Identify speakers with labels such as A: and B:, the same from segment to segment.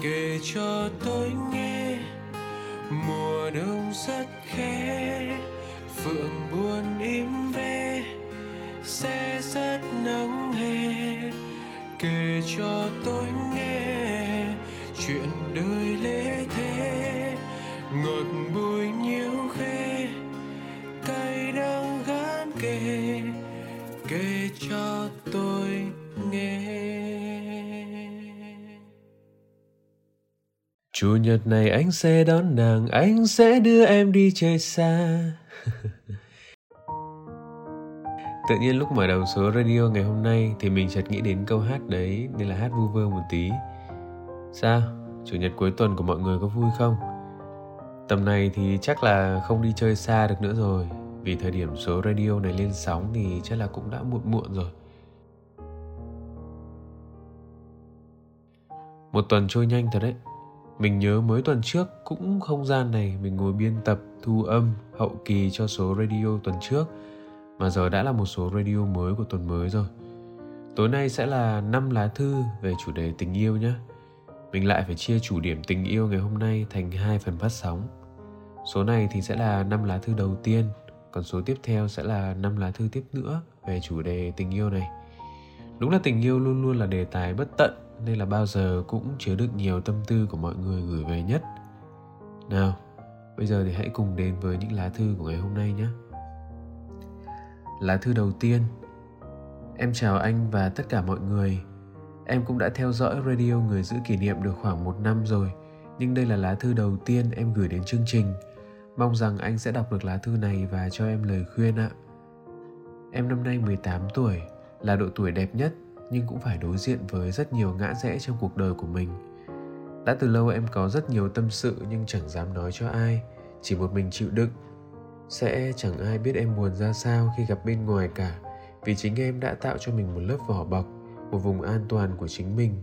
A: kể cho tôi nghe, mùa đông rất khẽ phượng buồn im ve, sẽ rất nắng hè. Kể cho tôi nghe chuyện đời lễ thế ngọt bùi nhiêu khê cay đắng gán kề kể cho tôi Chủ nhật này anh sẽ đón nàng, anh sẽ đưa em đi chơi xa. Tự nhiên lúc mở đầu số radio ngày hôm nay thì mình chợt nghĩ đến câu hát đấy nên là hát vu vơ một tí. Sao? Chủ nhật cuối tuần của mọi người có vui không? Tầm này thì chắc là không đi chơi xa được nữa rồi Vì thời điểm số radio này lên sóng thì chắc là cũng đã muộn muộn rồi Một tuần trôi nhanh thật đấy mình nhớ mới tuần trước cũng không gian này mình ngồi biên tập thu âm hậu kỳ cho số radio tuần trước mà giờ đã là một số radio mới của tuần mới rồi. Tối nay sẽ là 5 lá thư về chủ đề tình yêu nhé. Mình lại phải chia chủ điểm tình yêu ngày hôm nay thành hai phần phát sóng. Số này thì sẽ là 5 lá thư đầu tiên, còn số tiếp theo sẽ là 5 lá thư tiếp nữa về chủ đề tình yêu này. Đúng là tình yêu luôn luôn là đề tài bất tận nên là bao giờ cũng chứa được nhiều tâm tư của mọi người gửi về nhất. Nào, bây giờ thì hãy cùng đến với những lá thư của ngày hôm nay nhé. Lá thư đầu tiên. Em chào anh và tất cả mọi người. Em cũng đã theo dõi radio Người giữ kỷ niệm được khoảng một năm rồi Nhưng đây là lá thư đầu tiên em gửi đến chương trình. Mong rằng anh sẽ đọc được lá thư này và cho em lời khuyên ạ. Em năm nay 18 tuổi Là độ tuổi đẹp nhất nhưng cũng phải đối diện với rất nhiều ngã rẽ trong cuộc đời của mình. Đã từ lâu em có rất nhiều tâm sự nhưng chẳng dám nói cho ai, chỉ một mình chịu đựng. Sẽ chẳng ai biết em buồn ra sao khi gặp bên ngoài cả, vì chính em đã tạo cho mình một lớp vỏ bọc, một vùng an toàn của chính mình.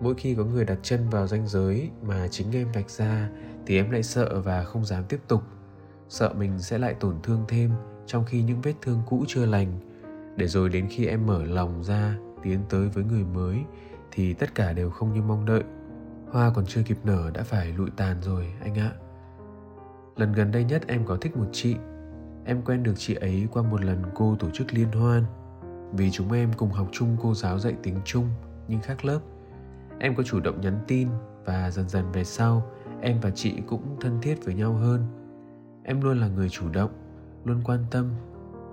A: Mỗi khi có người đặt chân vào ranh giới mà chính em vạch ra thì em lại sợ và không dám tiếp tục. Sợ mình sẽ lại tổn thương thêm trong khi những vết thương cũ chưa lành. Để rồi đến khi em mở lòng ra tiến tới với người mới thì tất cả đều không như mong đợi. Hoa còn chưa kịp nở đã phải lụi tàn rồi, anh ạ. Lần gần đây nhất em có thích một chị. Em quen được chị ấy qua một lần cô tổ chức liên hoan. Vì chúng em cùng học chung cô giáo dạy tiếng trung, nhưng khác lớp. Em có chủ động nhắn tin và dần dần về sau, em và chị cũng thân thiết với nhau hơn. Em luôn là người chủ động, luôn quan tâm.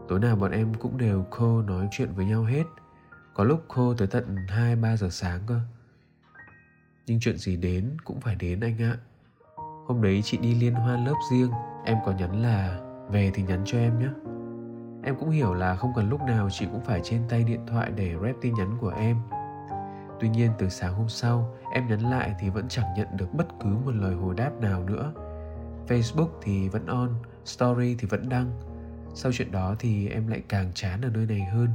A: Tối nào bọn em cũng đều khô nói chuyện với nhau hết có lúc khô tới tận 2-3 giờ sáng cơ. Nhưng chuyện gì đến cũng phải đến anh ạ. Hôm đấy chị đi liên hoan lớp riêng. Em có nhắn là về thì nhắn cho em nhé. Em cũng hiểu là không cần lúc nào chị cũng phải trên tay điện thoại để rep tin nhắn của em. Tuy nhiên từ sáng hôm sau em nhắn lại thì vẫn chẳng nhận được bất cứ một lời hồi đáp nào nữa. Facebook thì vẫn on, story thì vẫn đăng. Sau chuyện đó thì em lại càng chán ở nơi này hơn.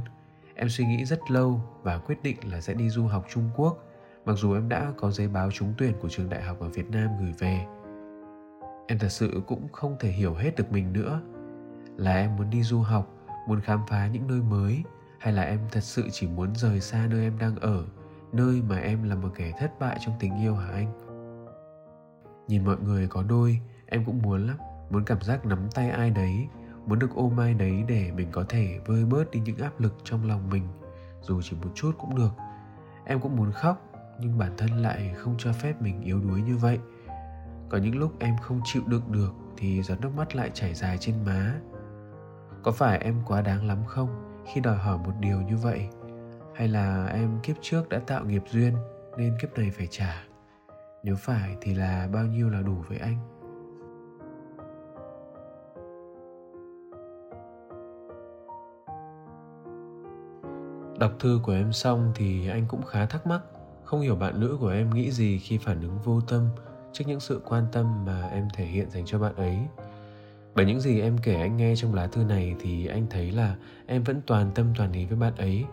A: Em suy nghĩ rất lâu và quyết định là sẽ đi du học Trung Quốc, mặc dù em đã có giấy báo trúng tuyển của trường đại học ở Việt Nam gửi về. Em thật sự cũng không thể hiểu hết được mình nữa. Là em muốn đi du học, muốn khám phá những nơi mới hay là em thật sự chỉ muốn rời xa nơi em đang ở, nơi mà em là một kẻ thất bại trong tình yêu hả anh? Nhìn mọi người có đôi, em cũng muốn lắm, muốn cảm giác nắm tay ai đấy muốn được ôm ai đấy để mình có thể vơi bớt đi những áp lực trong lòng mình, dù chỉ một chút cũng được. Em cũng muốn khóc, nhưng bản thân lại không cho phép mình yếu đuối như vậy. Có những lúc em không chịu đựng được thì giọt nước mắt lại chảy dài trên má. Có phải em quá đáng lắm không khi đòi hỏi một điều như vậy? Hay là em kiếp trước đã tạo nghiệp duyên nên kiếp này phải trả? Nếu phải thì là bao nhiêu là đủ với anh? Đọc thư của em xong thì anh cũng khá thắc mắc, không hiểu bạn nữ của em nghĩ gì khi phản ứng vô tâm trước những sự quan tâm mà em thể hiện dành cho bạn ấy. Bởi những gì em kể anh nghe trong lá thư này thì anh thấy là em vẫn toàn tâm toàn ý với bạn ấy.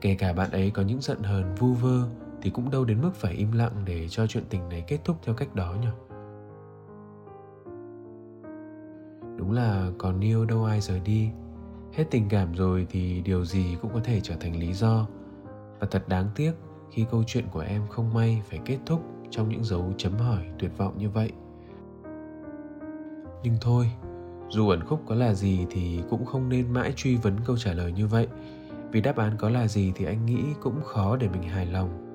A: Kể cả bạn ấy có những giận hờn vu vơ thì cũng đâu đến mức phải im lặng để cho chuyện tình này kết thúc theo cách đó nhỉ. Đúng là còn yêu đâu ai rời đi hết tình cảm rồi thì điều gì cũng có thể trở thành lý do. Và thật đáng tiếc, khi câu chuyện của em không may phải kết thúc trong những dấu chấm hỏi tuyệt vọng như vậy. Nhưng thôi, dù ẩn khúc có là gì thì cũng không nên mãi truy vấn câu trả lời như vậy. Vì đáp án có là gì thì anh nghĩ cũng khó để mình hài lòng.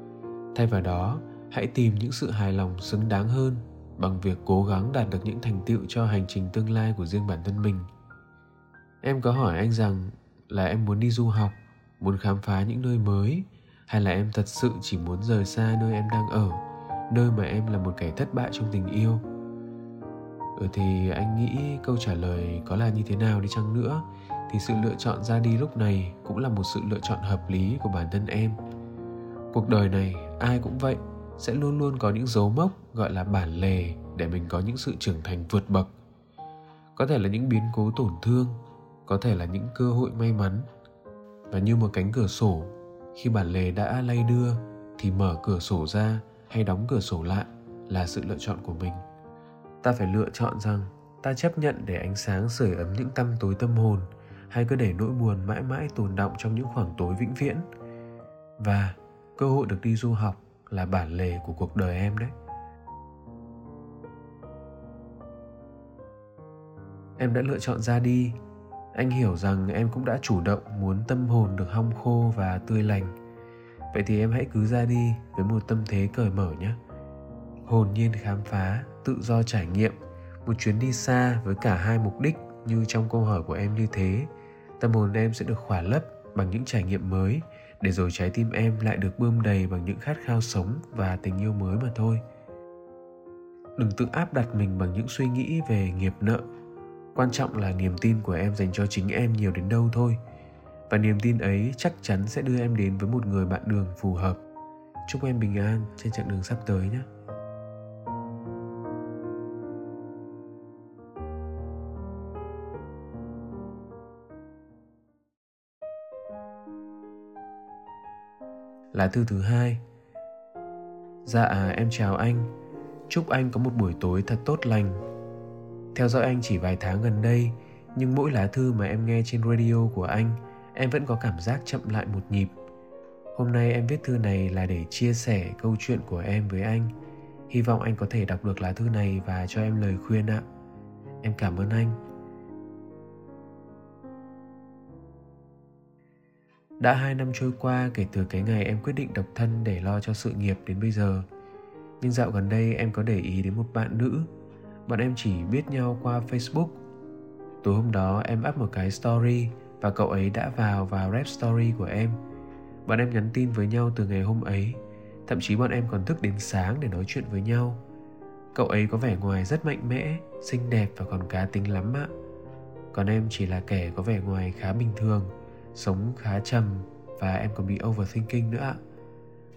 A: Thay vào đó, hãy tìm những sự hài lòng xứng đáng hơn bằng việc cố gắng đạt được những thành tựu cho hành trình tương lai của riêng bản thân mình em có hỏi anh rằng là em muốn đi du học, muốn khám phá những nơi mới, hay là em thật sự chỉ muốn rời xa nơi em đang ở, nơi mà em là một kẻ thất bại trong tình yêu? Ừ thì anh nghĩ câu trả lời có là như thế nào đi chăng nữa, thì sự lựa chọn ra đi lúc này cũng là một sự lựa chọn hợp lý của bản thân em. Cuộc đời này, ai cũng vậy, sẽ luôn luôn có những dấu mốc gọi là bản lề để mình có những sự trưởng thành vượt bậc. Có thể là những biến cố tổn thương có thể là những cơ hội may mắn. Và như một cánh cửa sổ, khi bản lề đã lay đưa thì mở cửa sổ ra hay đóng cửa sổ lại là sự lựa chọn của mình. Ta phải lựa chọn rằng ta chấp nhận để ánh sáng sưởi ấm những tăm tối tâm hồn hay cứ để nỗi buồn mãi mãi tồn động trong những khoảng tối vĩnh viễn. Và cơ hội được đi du học là bản lề của cuộc đời em đấy. Em đã lựa chọn ra đi anh hiểu rằng em cũng đã chủ động muốn tâm hồn được hong khô và tươi lành. Vậy thì em hãy cứ ra đi với một tâm thế cởi mở nhé. Hồn nhiên khám phá, tự do trải nghiệm, một chuyến đi xa với cả hai mục đích như trong câu hỏi của em như thế. Tâm hồn em sẽ được khỏa lấp bằng những trải nghiệm mới, để rồi trái tim em lại được bơm đầy bằng những khát khao sống và tình yêu mới mà thôi. Đừng tự áp đặt mình bằng những suy nghĩ về nghiệp nợ quan trọng là niềm tin của em dành cho chính em nhiều đến đâu thôi. Và niềm tin ấy chắc chắn sẽ đưa em đến với một người bạn đường phù hợp. Chúc em bình an trên chặng đường sắp tới nhé. Lá thư thứ hai. Dạ à, em chào anh. Chúc anh có một buổi tối thật tốt lành. Theo dõi anh chỉ vài tháng gần đây, Nhưng mỗi lá thư mà em nghe trên radio của anh, Em vẫn có cảm giác chậm lại một nhịp Hôm nay em viết thư này là để chia sẻ câu chuyện của em với anh Hy vọng anh có thể đọc được lá thư này và cho em lời khuyên ạ Em cảm ơn anh Đã hai năm trôi qua kể từ cái ngày em quyết định độc thân để lo cho sự nghiệp đến bây giờ. Nhưng dạo gần đây em có để ý đến một bạn nữ. Bọn em chỉ biết nhau qua Facebook. Tối hôm đó em up một cái story và cậu ấy đã vào vào rep story của em. Bọn em nhắn tin với nhau từ ngày hôm ấy. Thậm chí bọn em còn thức đến sáng để nói chuyện với nhau. Cậu ấy có vẻ ngoài rất mạnh mẽ, xinh đẹp và còn cá tính lắm ạ. Còn em chỉ là kẻ có vẻ ngoài khá bình thường sống khá trầm và em còn bị overthinking nữa ạ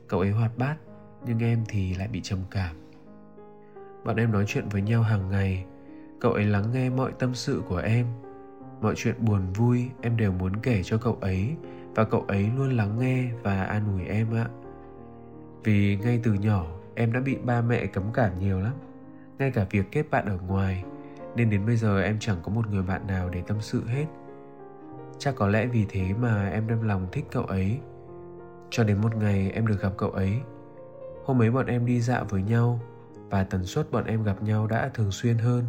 A: cậu ấy hoạt bát nhưng em thì lại bị trầm cảm bọn em nói chuyện với nhau hàng ngày. Cậu ấy lắng nghe mọi tâm sự của em. Mọi chuyện buồn vui em đều muốn kể cho cậu ấy và cậu ấy luôn lắng nghe và an ủi em ạ. Vì ngay từ nhỏ, em đã bị ba mẹ cấm cản nhiều lắm. Ngay cả việc kết bạn ở ngoài, nên đến bây giờ em chẳng có một người bạn nào để tâm sự hết. Chắc có lẽ vì thế mà em đem lòng thích cậu ấy. Cho đến một ngày em được gặp cậu ấy, hôm ấy bọn em đi dạo với nhau và tần suất bọn em gặp nhau đã thường xuyên hơn.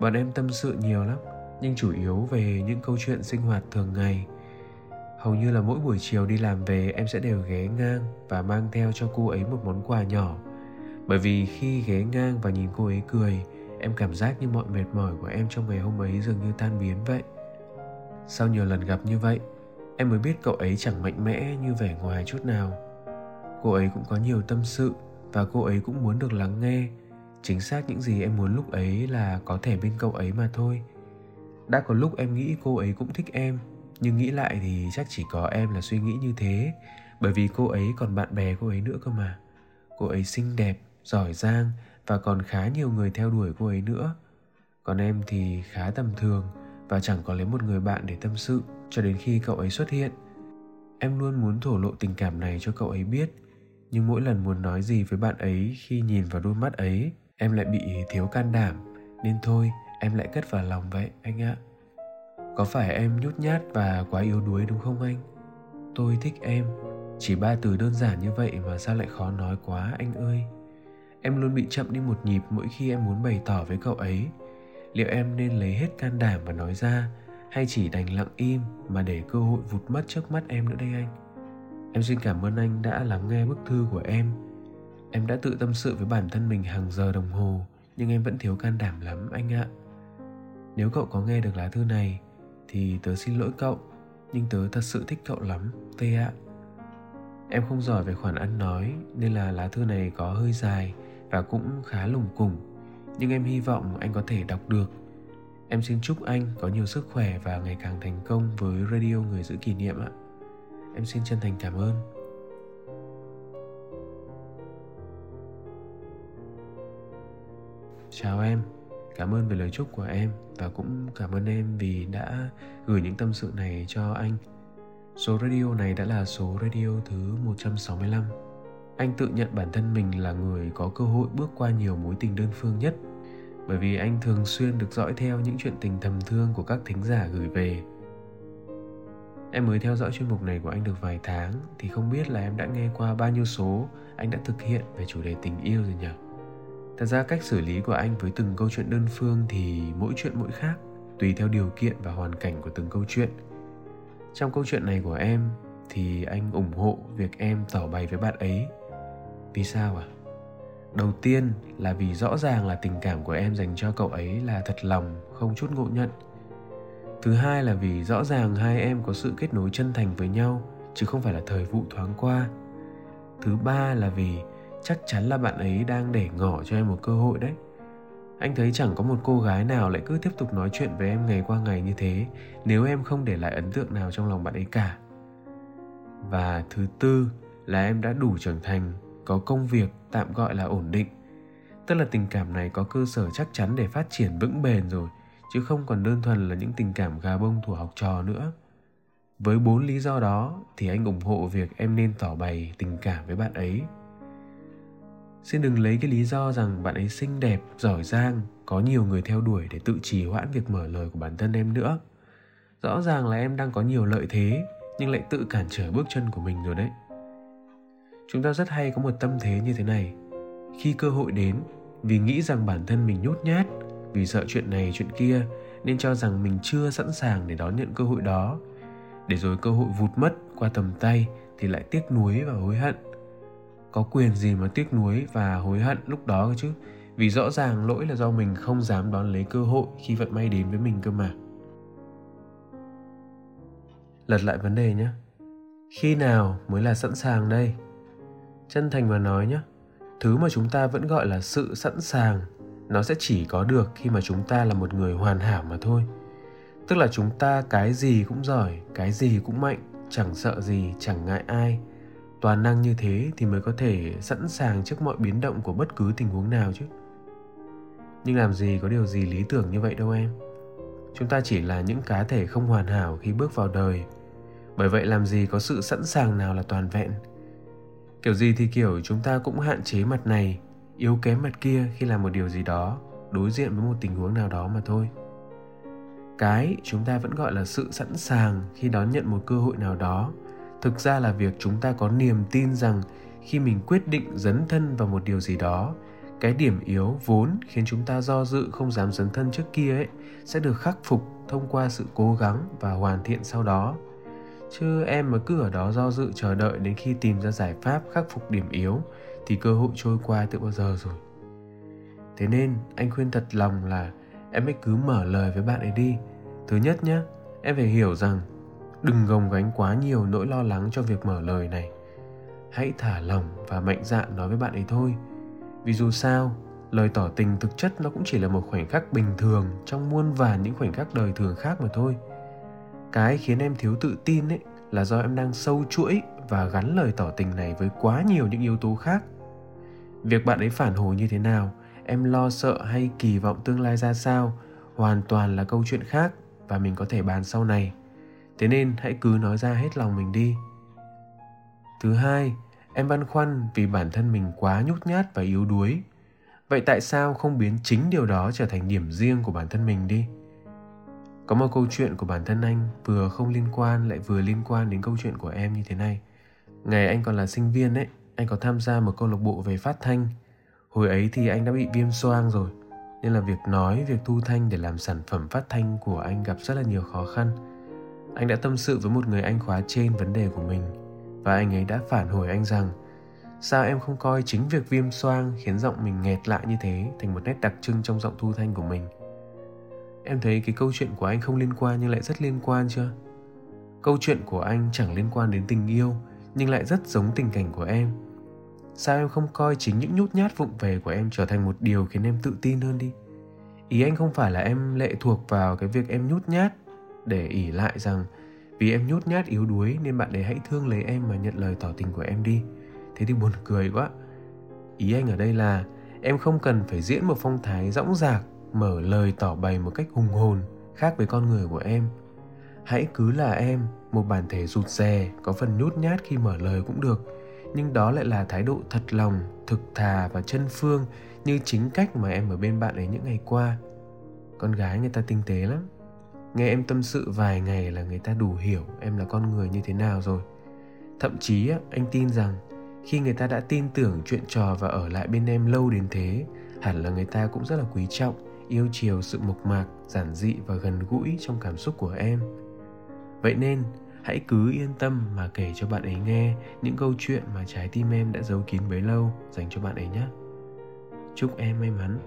A: Bọn em tâm sự nhiều lắm, nhưng chủ yếu về những câu chuyện sinh hoạt thường ngày. Hầu như là mỗi buổi chiều đi làm về, em sẽ đều ghé ngang và mang theo cho cô ấy một món quà nhỏ. Bởi vì khi ghé ngang và nhìn cô ấy cười, em cảm giác như mọi mệt mỏi của em trong ngày hôm ấy dường như tan biến vậy. Sau nhiều lần gặp như vậy, em mới biết cậu ấy chẳng mạnh mẽ như vẻ ngoài chút nào. Cô ấy cũng có nhiều tâm sự và cô ấy cũng muốn được lắng nghe. Chính xác những gì em muốn lúc ấy là có thể bên cậu ấy mà thôi. Đã có lúc em nghĩ cô ấy cũng thích em, nhưng nghĩ lại thì chắc chỉ có em là suy nghĩ như thế. Bởi vì cô ấy còn bạn bè cô ấy nữa cơ mà. Cô ấy xinh đẹp, giỏi giang và còn khá nhiều người theo đuổi cô ấy nữa. Còn em thì khá tầm thường và chẳng có lấy một người bạn để tâm sự cho đến khi cậu ấy xuất hiện. Em luôn muốn thổ lộ tình cảm này cho cậu ấy biết nhưng mỗi lần muốn nói gì với bạn ấy khi nhìn vào đôi mắt ấy, em lại bị thiếu can đảm. Nên thôi, em lại cất vào lòng vậy, anh ạ. Có phải em nhút nhát và quá yếu đuối đúng không anh? Tôi thích em. Chỉ ba từ đơn giản như vậy mà sao lại khó nói quá, anh ơi? Em luôn bị chậm đi một nhịp mỗi khi em muốn bày tỏ với cậu ấy. Liệu em nên lấy hết can đảm và nói ra, hay chỉ đành lặng im mà để cơ hội vụt mất trước mắt em nữa đây anh? Em xin cảm ơn anh đã lắng nghe bức thư của em. Em đã tự tâm sự với bản thân mình hàng giờ đồng hồ, nhưng em vẫn thiếu can đảm lắm, anh ạ. Nếu cậu có nghe được lá thư này, thì tớ xin lỗi cậu, nhưng tớ thật sự thích cậu lắm tê ạ. Em không giỏi về khoản ăn nói, nên là lá thư này có hơi dài và cũng khá lủng củng, nhưng em hy vọng anh có thể đọc được. Em xin chúc anh có nhiều sức khỏe và ngày càng thành công với radio người giữ kỷ niệm ạ em xin chân thành cảm ơn. Chào em, cảm ơn về lời chúc của em và cũng cảm ơn em vì đã gửi những tâm sự này cho anh. Số radio này đã là số radio thứ 165 anh tự nhận bản thân mình là người có cơ hội bước qua nhiều mối tình đơn phương nhất, bởi vì anh thường xuyên được dõi theo những chuyện tình thầm thương của các thính giả gửi về em mới theo dõi chuyên mục này của anh được vài tháng, thì không biết là em đã nghe qua bao nhiêu số anh đã thực hiện về chủ đề tình yêu rồi nhỉ? Thật ra cách xử lý của anh với từng câu chuyện đơn phương thì mỗi chuyện mỗi khác, tùy theo điều kiện và hoàn cảnh của từng câu chuyện. Trong câu chuyện này của em, thì anh ủng hộ việc em tỏ bày với bạn ấy. Vì sao à đầu tiên là vì rõ ràng là tình cảm của em dành cho cậu ấy là thật lòng, không chút ngộ nhận thứ hai là vì rõ ràng hai em có sự kết nối chân thành với nhau, chứ không phải là thời vụ thoáng qua. Thứ ba là vì chắc chắn là bạn ấy đang để ngỏ cho em một cơ hội đấy. Anh thấy chẳng có một cô gái nào lại cứ tiếp tục nói chuyện với em ngày qua ngày như thế, nếu em không để lại ấn tượng nào trong lòng bạn ấy cả. Và thứ tư là em đã đủ trưởng thành, có công việc tạm gọi là ổn định. Tức là tình cảm này có cơ sở chắc chắn để phát triển vững bền rồi chứ không còn đơn thuần là những tình cảm gà bông thủ học trò nữa. Với bốn lý do đó thì anh ủng hộ việc em nên tỏ bày tình cảm với bạn ấy. Xin đừng lấy cái lý do rằng bạn ấy xinh đẹp, giỏi giang, có nhiều người theo đuổi để tự trì hoãn việc mở lời của bản thân em nữa. Rõ ràng là em đang có nhiều lợi thế, nhưng lại tự cản trở bước chân của mình rồi đấy. Chúng ta rất hay có một tâm thế như thế này. Khi cơ hội đến, vì nghĩ rằng bản thân mình nhút nhát vì sợ chuyện này, chuyện kia, nên cho rằng mình chưa sẵn sàng để đón nhận cơ hội đó. Để rồi cơ hội vụt mất qua tầm tay thì lại tiếc nuối và hối hận. Có quyền gì mà tiếc nuối và hối hận lúc đó chứ? Vì rõ ràng lỗi là do mình không dám đón lấy cơ hội khi vận may đến với mình cơ mà. Lật lại vấn đề nhé. Khi nào mới là sẵn sàng đây? Chân thành mà nói nhé, thứ mà chúng ta vẫn gọi là sự sẵn sàng nó sẽ chỉ có được khi mà chúng ta là một người hoàn hảo mà thôi. Tức là chúng ta cái gì cũng giỏi, cái gì cũng mạnh, chẳng sợ gì, chẳng ngại ai. Toàn năng như thế thì mới có thể sẵn sàng trước mọi biến động của bất cứ tình huống nào chứ. Nhưng làm gì có điều gì lý tưởng như vậy đâu em. Chúng ta chỉ là những cá thể không hoàn hảo khi bước vào đời. Bởi vậy làm gì có sự sẵn sàng nào là toàn vẹn. Kiểu gì thì kiểu chúng ta cũng hạn chế mặt này yếu kém mặt kia khi làm một điều gì đó, đối diện với một tình huống nào đó mà thôi. Cái chúng ta vẫn gọi là sự sẵn sàng khi đón nhận một cơ hội nào đó. Thực ra là việc chúng ta có niềm tin rằng khi mình quyết định dấn thân vào một điều gì đó, cái điểm yếu vốn khiến chúng ta do dự không dám dấn thân trước kia ấy, sẽ được khắc phục thông qua sự cố gắng và hoàn thiện sau đó. Chứ em mà cứ ở đó do dự chờ đợi đến khi tìm ra giải pháp khắc phục điểm yếu thì cơ hội trôi qua từ bao giờ rồi. Thế nên, anh khuyên thật lòng là em hãy cứ mở lời với bạn ấy đi. Thứ nhất nhé em phải hiểu rằng đừng gồng gánh quá nhiều nỗi lo lắng cho việc mở lời này. Hãy thả lỏng và mạnh dạn nói với bạn ấy thôi. Vì dù sao, lời tỏ tình thực chất nó cũng chỉ là một khoảnh khắc bình thường trong muôn vàn những khoảnh khắc đời thường khác mà thôi. Cái khiến em thiếu tự tin ấy là do em đang sâu chuỗi và gắn lời tỏ tình này với quá nhiều những yếu tố khác việc bạn ấy phản hồi như thế nào? Em lo, sợ hay kỳ vọng tương lai ra sao? Hoàn toàn là câu chuyện khác và mình có thể bàn sau này. Thế nên hãy cứ nói ra hết lòng mình đi. Thứ hai, em băn khoăn vì bản thân mình quá nhút nhát và yếu đuối. Vậy tại sao không biến chính điều đó trở thành điểm riêng của bản thân mình đi? Có một câu chuyện của bản thân anh vừa không liên quan lại vừa liên quan đến câu chuyện của em như thế này. Ngày anh còn là sinh viên ấy anh có tham gia một câu lạc bộ về phát thanh Hồi ấy thì anh đã bị viêm xoang rồi, nên là việc nói, việc thu thanh để làm sản phẩm phát thanh của anh gặp rất là nhiều khó khăn. Anh đã tâm sự với một người anh khóa trên vấn đề của mình và anh ấy đã phản hồi anh rằng sao em không coi chính việc viêm xoang khiến giọng mình nghẹt lại như thế thành một nét đặc trưng trong giọng thu thanh của mình. Em thấy cái câu chuyện của anh không liên quan nhưng lại rất liên quan chưa? Câu chuyện của anh chẳng liên quan đến tình yêu nhưng lại rất giống tình cảnh của em. Sao em không coi chính những nhút nhát vụng về của em trở thành một điều khiến em tự tin hơn đi? Ý anh không phải là em lệ thuộc vào cái việc em nhút nhát để ỉ lại rằng vì em nhút nhát yếu đuối nên bạn ấy hãy thương lấy em mà nhận lời tỏ tình của em đi. Thế thì buồn cười quá. Ý anh ở đây là em không cần phải diễn một phong thái dõng dạc mở lời tỏ bày một cách hùng hồn khác với con người của em hãy cứ là em, một bản thể rụt rè, có phần nhút nhát khi mở lời cũng được. Nhưng đó lại là thái độ thật lòng, thực thà và chân phương, như chính cách mà em ở bên bạn ấy những ngày qua. Con gái người ta tinh tế lắm. Nghe em tâm sự vài ngày là người ta đủ hiểu em là con người như thế nào rồi. Thậm chí anh tin rằng khi người ta đã tin tưởng chuyện trò và ở lại bên em lâu đến thế, hẳn là người ta cũng rất là quý trọng, yêu chiều sự mộc mạc, giản dị và gần gũi trong cảm xúc của em vậy nên, hãy cứ yên tâm mà kể cho bạn ấy nghe những câu chuyện mà trái tim em đã giấu kín bấy lâu dành cho bạn ấy nhé. Chúc em may mắn.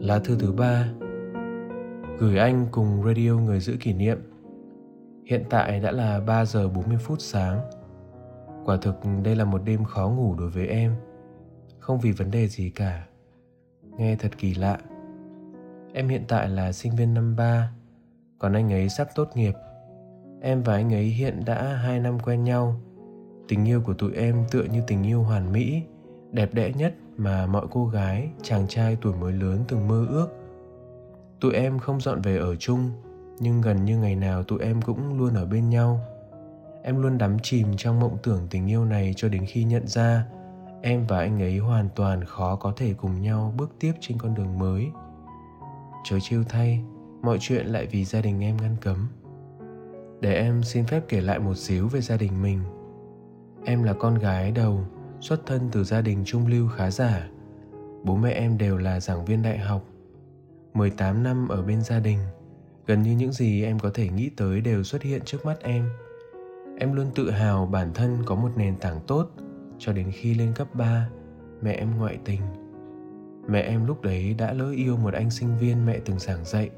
A: Lá thư thứ ba. Gửi anh cùng radio người giữ kỷ niệm. Hiện tại đã là 3 giờ 40 phút sáng. Quả thực đây là một đêm khó ngủ đối với em. Không vì vấn đề gì cả. Nghe thật kỳ lạ. Em hiện tại là sinh viên năm ba. Còn anh ấy sắp tốt nghiệp. Em và anh ấy hiện đã hai năm quen nhau. Tình yêu của tụi em tựa như tình yêu hoàn mỹ Đẹp đẽ nhất mà mọi cô gái, chàng trai tuổi mới lớn từng mơ ước. Tụi em không dọn về ở chung Nhưng gần như ngày nào tụi em cũng luôn ở bên nhau em luôn đắm chìm trong mộng tưởng tình yêu này cho đến khi nhận ra. Em và anh ấy hoàn toàn khó có thể cùng nhau bước tiếp trên con đường mới. Chớ trêu thay, mọi chuyện lại vì gia đình em ngăn cấm. Để em xin phép kể lại một xíu về gia đình mình. Em là con gái đầu, xuất thân từ gia đình trung lưu khá giả. Bố mẹ em đều là giảng viên đại học. 18 năm ở bên gia đình, gần như những gì em có thể nghĩ tới đều xuất hiện trước mắt em. Em luôn tự hào bản thân có một nền tảng tốt cho đến khi lên cấp 3, mẹ em ngoại tình. Mẹ em lúc đấy đã lỡ yêu một anh sinh viên mẹ từng giảng dạy.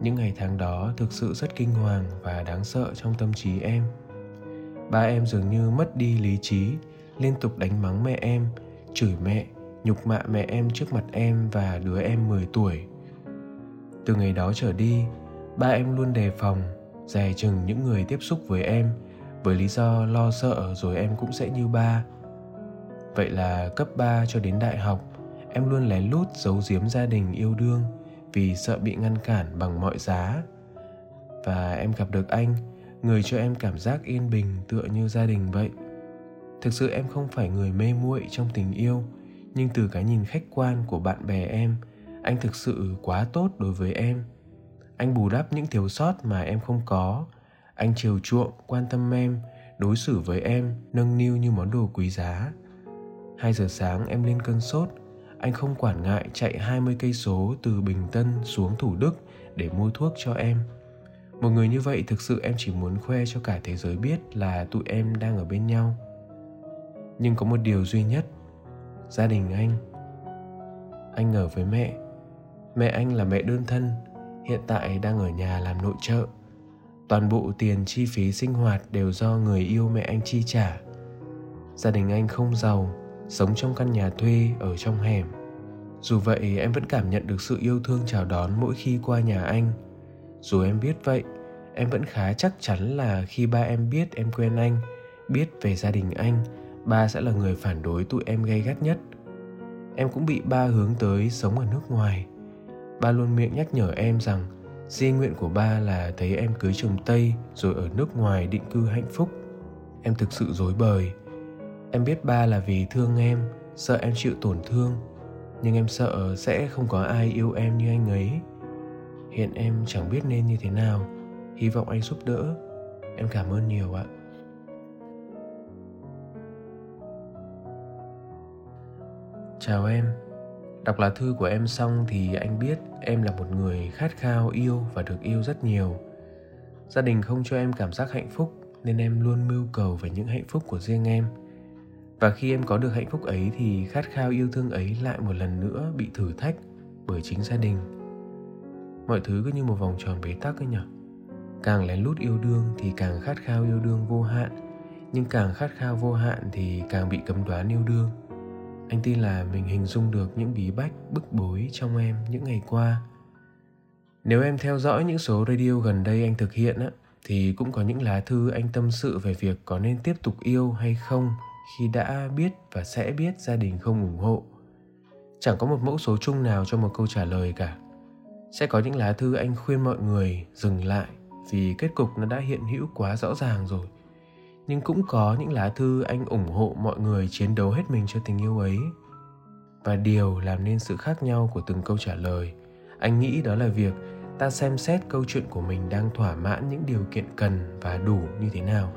A: Những ngày tháng đó thực sự rất kinh hoàng và đáng sợ trong tâm trí em. Ba em dường như mất đi lý trí, liên tục đánh mắng mẹ em, chửi mẹ, nhục mạ mẹ em trước mặt em và đứa em 10 tuổi. Từ ngày đó trở đi, ba em luôn đề phòng dè chừng những người tiếp xúc với em với lý do lo sợ rồi em cũng sẽ như ba. Vậy là cấp 3 cho đến đại học, em luôn lén lút giấu giếm gia đình yêu đương vì sợ bị ngăn cản bằng mọi giá. Và em gặp được anh, người cho em cảm giác yên bình tựa như gia đình vậy. Thực sự em không phải người mê muội trong tình yêu, nhưng từ cái nhìn khách quan của bạn bè em, anh thực sự quá tốt đối với em anh bù đắp những thiếu sót mà em không có anh chiều chuộng quan tâm em đối xử với em nâng niu như món đồ quý giá 2 giờ sáng em lên cơn sốt anh không quản ngại chạy 20 cây số từ Bình Tân xuống Thủ Đức để mua thuốc cho em. Một người như vậy thực sự em chỉ muốn khoe cho cả thế giới biết là tụi em đang ở bên nhau. Nhưng có một điều duy nhất, gia đình anh. Anh ở với mẹ. Mẹ anh là mẹ đơn thân hiện tại đang ở nhà làm nội trợ. Toàn bộ tiền chi phí sinh hoạt đều do người yêu mẹ anh chi trả. Gia đình anh không giàu, sống trong căn nhà thuê ở trong hẻm. Dù vậy, em vẫn cảm nhận được sự yêu thương chào đón mỗi khi qua nhà anh. Dù em biết vậy, em vẫn khá chắc chắn là khi ba em biết em quen anh, biết về gia đình anh, ba sẽ là người phản đối tụi em gay gắt nhất. Em cũng bị ba hướng tới sống ở nước ngoài ba luôn miệng nhắc nhở em rằng di nguyện của ba là thấy em cưới chồng Tây rồi ở nước ngoài định cư hạnh phúc. Em thực sự dối bời. Em biết ba là vì thương em, sợ em chịu tổn thương. Nhưng em sợ sẽ không có ai yêu em như anh ấy. hiện em chẳng biết nên như thế nào hy vọng anh giúp đỡ em cảm ơn nhiều ạ chào em đọc lá thư của em xong thì anh biết em là một người khát khao, yêu và được yêu rất nhiều. Gia đình không cho em cảm giác hạnh phúc nên em luôn mưu cầu về những hạnh phúc của riêng em. Và khi em có được hạnh phúc ấy thì khát khao yêu thương ấy lại một lần nữa bị thử thách bởi chính gia đình. Mọi thứ cứ như một vòng tròn bế tắc ấy nhỉ? Càng lén lút yêu đương thì càng khát khao yêu đương vô hạn, nhưng càng khát khao vô hạn thì càng bị cấm đoán yêu đương anh tin là mình hình dung được những bí bách, bức bối trong em những ngày qua. Nếu em theo dõi những số radio gần đây anh thực hiện á, thì cũng có những lá thư anh tâm sự về việc có nên tiếp tục yêu hay không khi đã biết và sẽ biết gia đình không ủng hộ. Chẳng có một mẫu số chung nào cho một câu trả lời cả. Sẽ có những lá thư anh khuyên mọi người dừng lại vì kết cục nó đã hiện hữu quá rõ ràng rồi nhưng cũng có những lá thư anh ủng hộ mọi người chiến đấu hết mình cho tình yêu ấy. Và điều làm nên sự khác nhau của từng câu trả lời. Anh nghĩ đó là việc ta xem xét câu chuyện của mình đang thỏa mãn những điều kiện cần và đủ như thế nào.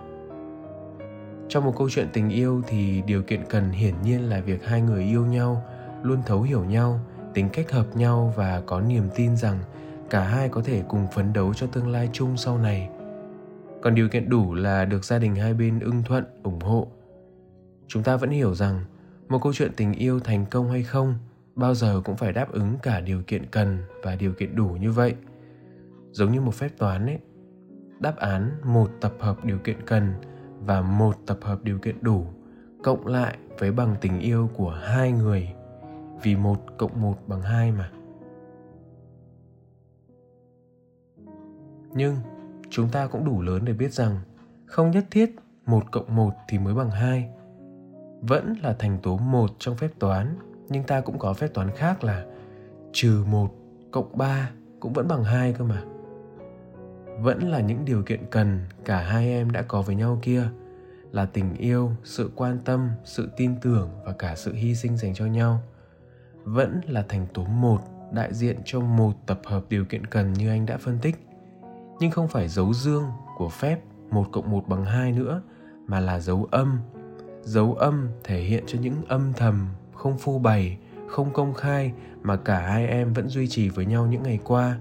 A: Trong một câu chuyện tình yêu thì điều kiện cần hiển nhiên là việc hai người yêu nhau, luôn thấu hiểu nhau, tính cách hợp nhau và có niềm tin rằng cả hai có thể cùng phấn đấu cho tương lai chung sau này còn điều kiện đủ là được gia đình hai bên ưng thuận, ủng hộ. Chúng ta vẫn hiểu rằng một câu chuyện tình yêu thành công hay không bao giờ cũng phải đáp ứng cả điều kiện cần và điều kiện đủ như vậy. Giống như một phép toán ấy, đáp án một tập hợp điều kiện cần và một tập hợp điều kiện đủ cộng lại với bằng tình yêu của hai người, vì một cộng một bằng hai mà. Nhưng chúng ta cũng đủ lớn để biết rằng không nhất thiết một cộng một thì mới bằng hai. Vẫn là thành tố một trong phép toán, nhưng ta cũng có phép toán khác là trừ một cộng ba cũng vẫn bằng hai cơ mà. Vẫn là những điều kiện cần cả hai em đã có với nhau kia, là tình yêu, sự quan tâm, sự tin tưởng và cả sự hy sinh dành cho nhau. Vẫn là thành tố một đại diện cho một tập hợp điều kiện cần như anh đã phân tích nhưng không phải dấu dương của phép một cộng một bằng hai nữa, mà là dấu âm. Dấu âm thể hiện cho những âm thầm không phô bày, không công khai mà cả hai em vẫn duy trì với nhau những ngày qua.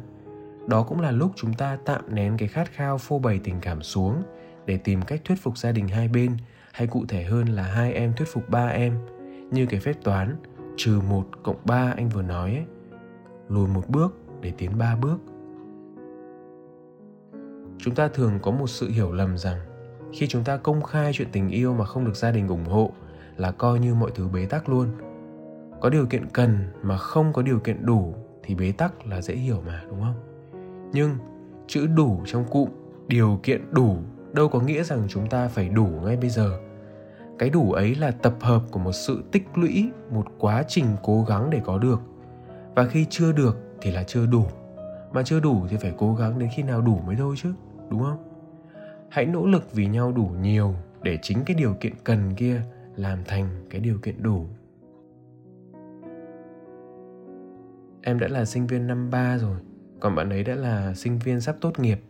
A: Đó cũng là lúc chúng ta tạm nén cái khát khao phô bày tình cảm xuống để tìm cách thuyết phục gia đình hai bên, hay cụ thể hơn là hai em thuyết phục ba em. Như cái phép toán, trừ một cộng ba anh vừa nói ấy. lùi một bước để tiến ba bước chúng ta thường có một sự hiểu lầm rằng, khi chúng ta công khai chuyện tình yêu mà không được gia đình ủng hộ, là coi như mọi thứ bế tắc luôn. Có điều kiện cần mà không có điều kiện đủ thì bế tắc là dễ hiểu mà, đúng không? Nhưng chữ đủ trong cụm, điều kiện đủ đâu có nghĩa rằng chúng ta phải đủ ngay bây giờ. Cái đủ ấy là tập hợp của một sự tích lũy, một quá trình cố gắng để có được. Và khi chưa được thì là chưa đủ. Mà chưa đủ thì phải cố gắng đến khi nào đủ mới thôi chứ đúng không? Hãy nỗ lực vì nhau đủ nhiều để chính cái điều kiện cần kia làm thành cái điều kiện đủ. Em đã là sinh viên năm ba rồi, còn bạn ấy đã là sinh viên sắp tốt nghiệp.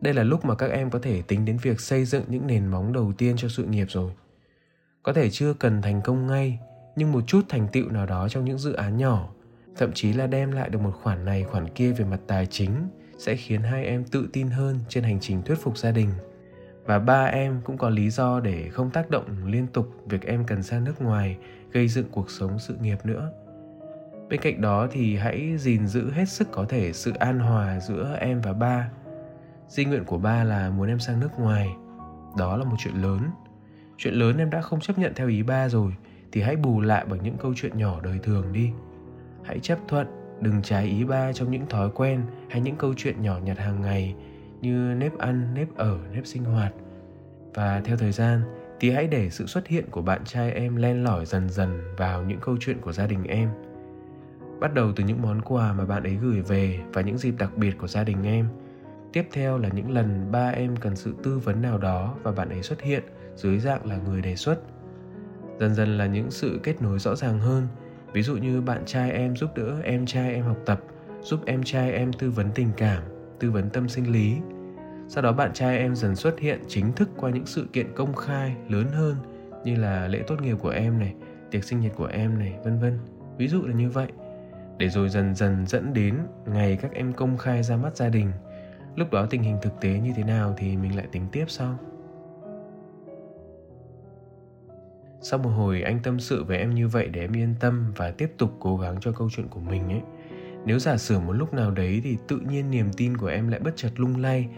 A: Đây là lúc mà các em có thể tính đến việc xây dựng những nền móng đầu tiên cho sự nghiệp rồi. Có thể chưa cần thành công ngay, nhưng một chút thành tựu nào đó trong những dự án nhỏ, thậm chí là đem lại được một khoản này khoản kia về mặt tài chính sẽ khiến hai em tự tin hơn trên hành trình thuyết phục gia đình. Và ba em cũng có lý do để không tác động liên tục việc em cần sang nước ngoài, gây dựng cuộc sống sự nghiệp nữa. Bên cạnh đó thì hãy gìn giữ hết sức có thể sự an hòa giữa em và ba. Di nguyện của ba là muốn em sang nước ngoài. Đó là một chuyện lớn. Chuyện lớn em đã không chấp nhận theo ý ba rồi, thì hãy bù lại bằng những câu chuyện nhỏ đời thường đi. Hãy chấp thuận đừng trái ý ba trong những thói quen hay những câu chuyện nhỏ nhặt hàng ngày như nếp ăn, nếp ở, nếp sinh hoạt. Và theo thời gian, thì hãy để sự xuất hiện của bạn trai em len lỏi dần dần vào những câu chuyện của gia đình em. Bắt đầu từ những món quà mà bạn ấy gửi về và những dịp đặc biệt của gia đình em. Tiếp theo là những lần ba em cần sự tư vấn nào đó và bạn ấy xuất hiện dưới dạng là người đề xuất. Dần dần là những sự kết nối rõ ràng hơn ví dụ như bạn trai em giúp đỡ em trai em học tập, giúp em trai em tư vấn tình cảm, tư vấn tâm sinh lý. Sau đó bạn trai em dần xuất hiện chính thức qua những sự kiện công khai, lớn hơn như là lễ tốt nghiệp của em này, tiệc sinh nhật của em này, vân vân. Ví dụ là như vậy. Để rồi dần dần dẫn đến ngày các em công khai ra mắt gia đình. Lúc đó tình hình thực tế như thế nào thì mình lại tính tiếp sau. Sau một hồi anh tâm sự với em như vậy để em yên tâm và tiếp tục cố gắng cho câu chuyện của mình ấy. Nếu giả sử một lúc nào đấy thì tự nhiên niềm tin của em lại bất chợt lung lay,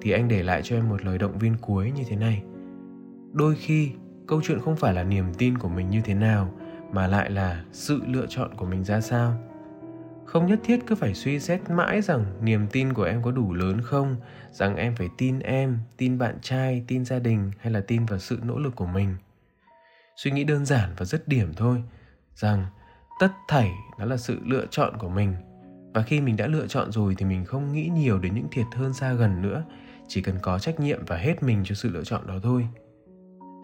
A: thì anh để lại cho em một lời động viên cuối như thế này. Đôi khi, câu chuyện không phải là niềm tin của mình như thế nào, mà lại là sự lựa chọn của mình ra sao. Không nhất thiết cứ phải suy xét mãi rằng niềm tin của em có đủ lớn không, rằng em phải tin em, tin bạn trai, tin gia đình hay là tin vào sự nỗ lực của mình suy nghĩ đơn giản và dứt điểm thôi, rằng tất thảy nó là sự lựa chọn của mình. Và khi mình đã lựa chọn rồi thì mình không nghĩ nhiều đến những thiệt hơn xa gần nữa, chỉ cần có trách nhiệm và hết mình cho sự lựa chọn đó thôi.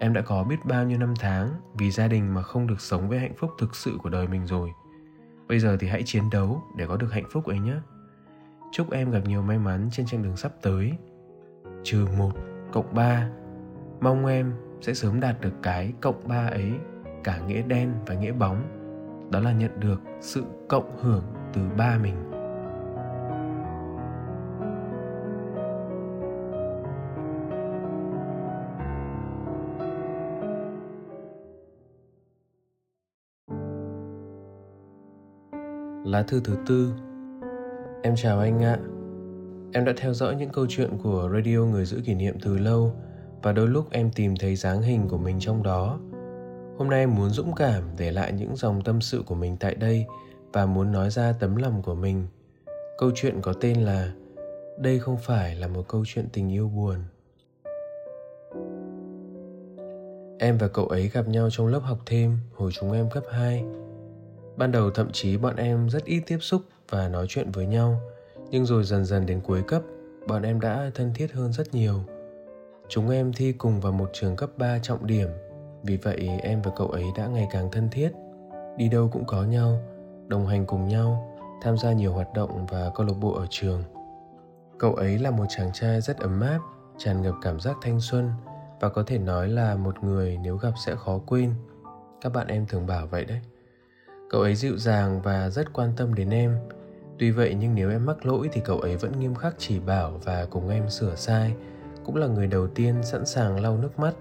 A: Em đã có biết bao nhiêu năm tháng vì gia đình mà không được sống với hạnh phúc thực sự của đời mình rồi. Bây giờ thì hãy chiến đấu để có được hạnh phúc ấy nhé. Chúc em gặp nhiều may mắn trên chặng đường sắp tới. Trừ một cộng ba. Mong em sẽ sớm đạt được cái cộng ba ấy, cả nghĩa đen và nghĩa bóng. Đó là nhận được sự cộng hưởng từ ba mình. Lá thư thứ tư. Em chào anh ạ. Em đã theo dõi những câu chuyện của radio người giữ kỷ niệm từ lâu và đôi lúc em tìm thấy dáng hình của mình trong đó. Hôm nay em muốn dũng cảm để lại những dòng tâm sự của mình tại đây và muốn nói ra tấm lòng của mình. Câu chuyện có tên là Đây không phải là một câu chuyện tình yêu buồn. Em và cậu ấy gặp nhau trong lớp học thêm hồi chúng em cấp 2. Ban đầu thậm chí bọn em rất ít tiếp xúc và nói chuyện với nhau, nhưng rồi dần dần đến cuối cấp, bọn em đã thân thiết hơn rất nhiều. Chúng em thi cùng vào một trường cấp 3 trọng điểm, vì vậy em và cậu ấy đã ngày càng thân thiết. Đi đâu cũng có nhau, đồng hành cùng nhau, tham gia nhiều hoạt động và câu lạc bộ ở trường. Cậu ấy là một chàng trai rất ấm áp, tràn ngập cảm giác thanh xuân và có thể nói là một người nếu gặp sẽ khó quên. Các bạn em thường bảo vậy đấy. Cậu ấy dịu dàng và rất quan tâm đến em. Tuy vậy nhưng nếu em mắc lỗi thì cậu ấy vẫn nghiêm khắc chỉ bảo và cùng em sửa sai. Cũng là người đầu tiên sẵn sàng lau nước mắt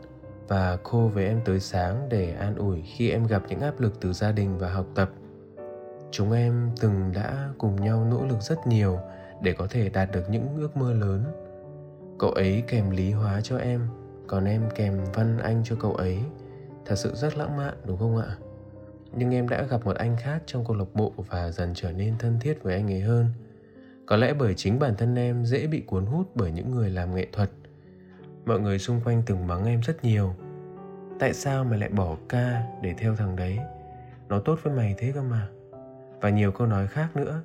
A: và khô với em tới sáng để an ủi khi em gặp những áp lực từ gia đình và học tập. Chúng em từng đã cùng nhau nỗ lực rất nhiều để có thể đạt được những ước mơ lớn. Cậu ấy kèm lý hóa cho em, còn em kèm văn anh cho cậu ấy. Thật sự rất lãng mạn đúng không ạ? nhưng em đã gặp một anh khác trong câu lạc bộ và dần trở nên thân thiết với anh ấy hơn có lẽ bởi chính bản thân em dễ bị cuốn hút bởi những người làm nghệ thuật mọi người xung quanh từng mắng em rất nhiều. Tại sao mày lại bỏ ca để theo thằng đấy? Nó tốt với mày thế cơ mà. Và nhiều câu nói khác nữa.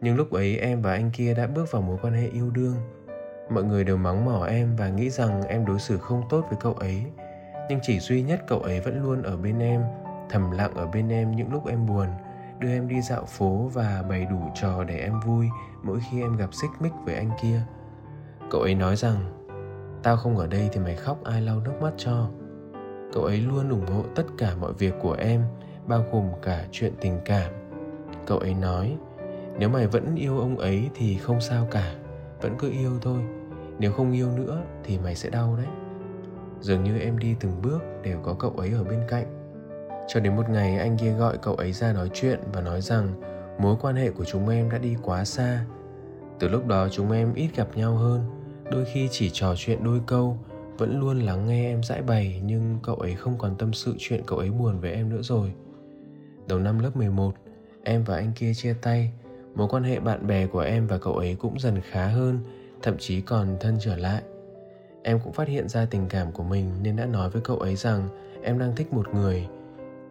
A: Nhưng lúc ấy em và anh kia đã bước vào mối quan hệ yêu đương. Mọi người đều mắng mỏ em và nghĩ rằng em đối xử không tốt với cậu ấy. Nhưng chỉ duy nhất cậu ấy vẫn luôn ở bên em, thầm lặng ở bên em những lúc em buồn, đưa em đi dạo phố và bày đủ trò để em vui mỗi khi em gặp xích mích với anh kia. Cậu ấy nói rằng tao không ở đây thì mày khóc ai lau nước mắt cho. Cậu ấy luôn ủng hộ tất cả mọi việc của em bao gồm cả chuyện tình cảm. Cậu ấy nói nếu mày vẫn yêu ông ấy thì không sao cả vẫn cứ yêu thôi. Nếu không yêu nữa thì mày sẽ đau đấy. Dường như em đi từng bước đều có cậu ấy ở bên cạnh. Cho đến một ngày anh kia gọi cậu ấy ra nói chuyện và nói rằng mối quan hệ của chúng em đã đi quá xa. Từ lúc đó chúng em ít gặp nhau hơn, đôi khi chỉ trò chuyện đôi câu, vẫn luôn lắng nghe em giải bày nhưng cậu ấy không còn tâm sự chuyện cậu ấy buồn với em nữa rồi. Đầu năm lớp 11, em và anh kia chia tay, mối quan hệ bạn bè của em và cậu ấy cũng dần khá hơn, thậm chí còn thân trở lại. Em cũng phát hiện ra tình cảm của mình nên đã nói với cậu ấy rằng em đang thích một người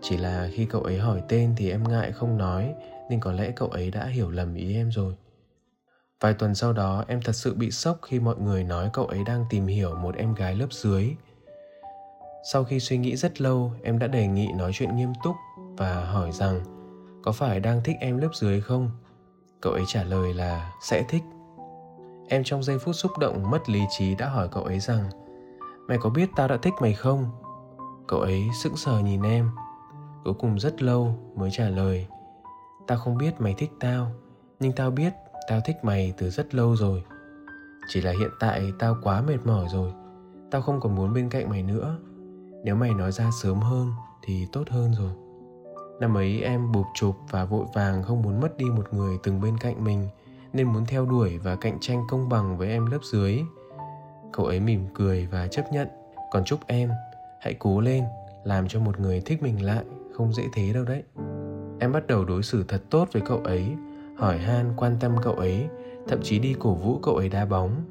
A: chỉ là khi cậu ấy hỏi tên thì em ngại không nói nên có lẽ cậu ấy đã hiểu lầm ý em rồi vài tuần sau đó, em thật sự bị sốc khi mọi người nói cậu ấy đang tìm hiểu một em gái lớp dưới sau khi suy nghĩ rất lâu, em đã đề nghị nói chuyện nghiêm túc và hỏi rằng, có phải đang thích em lớp dưới không Cậu ấy trả lời là, sẽ thích. Em trong giây phút xúc động mất lý trí đã hỏi cậu ấy rằng Mày có biết tao đã thích mày không? Cậu ấy sững sờ nhìn em Cuối cùng rất lâu mới trả lời, Tao không biết mày thích tao, Nhưng tao biết tao thích mày từ rất lâu rồi. Chỉ là hiện tại tao quá mệt mỏi rồi. Tao không còn muốn bên cạnh mày nữa. Nếu mày nói ra sớm hơn thì tốt hơn rồi. Năm ấy em bụp chụp và vội vàng không muốn mất đi một người từng bên cạnh mình, Nên muốn theo đuổi và cạnh tranh công bằng với em lớp dưới. Cậu ấy mỉm cười và chấp nhận. Còn chúc em, hãy cố lên, Làm cho một người thích mình lại, không dễ thế đâu đấy. Em bắt đầu đối xử thật tốt với cậu ấy hỏi han quan tâm cậu ấy, thậm chí đi cổ vũ cậu ấy đá bóng.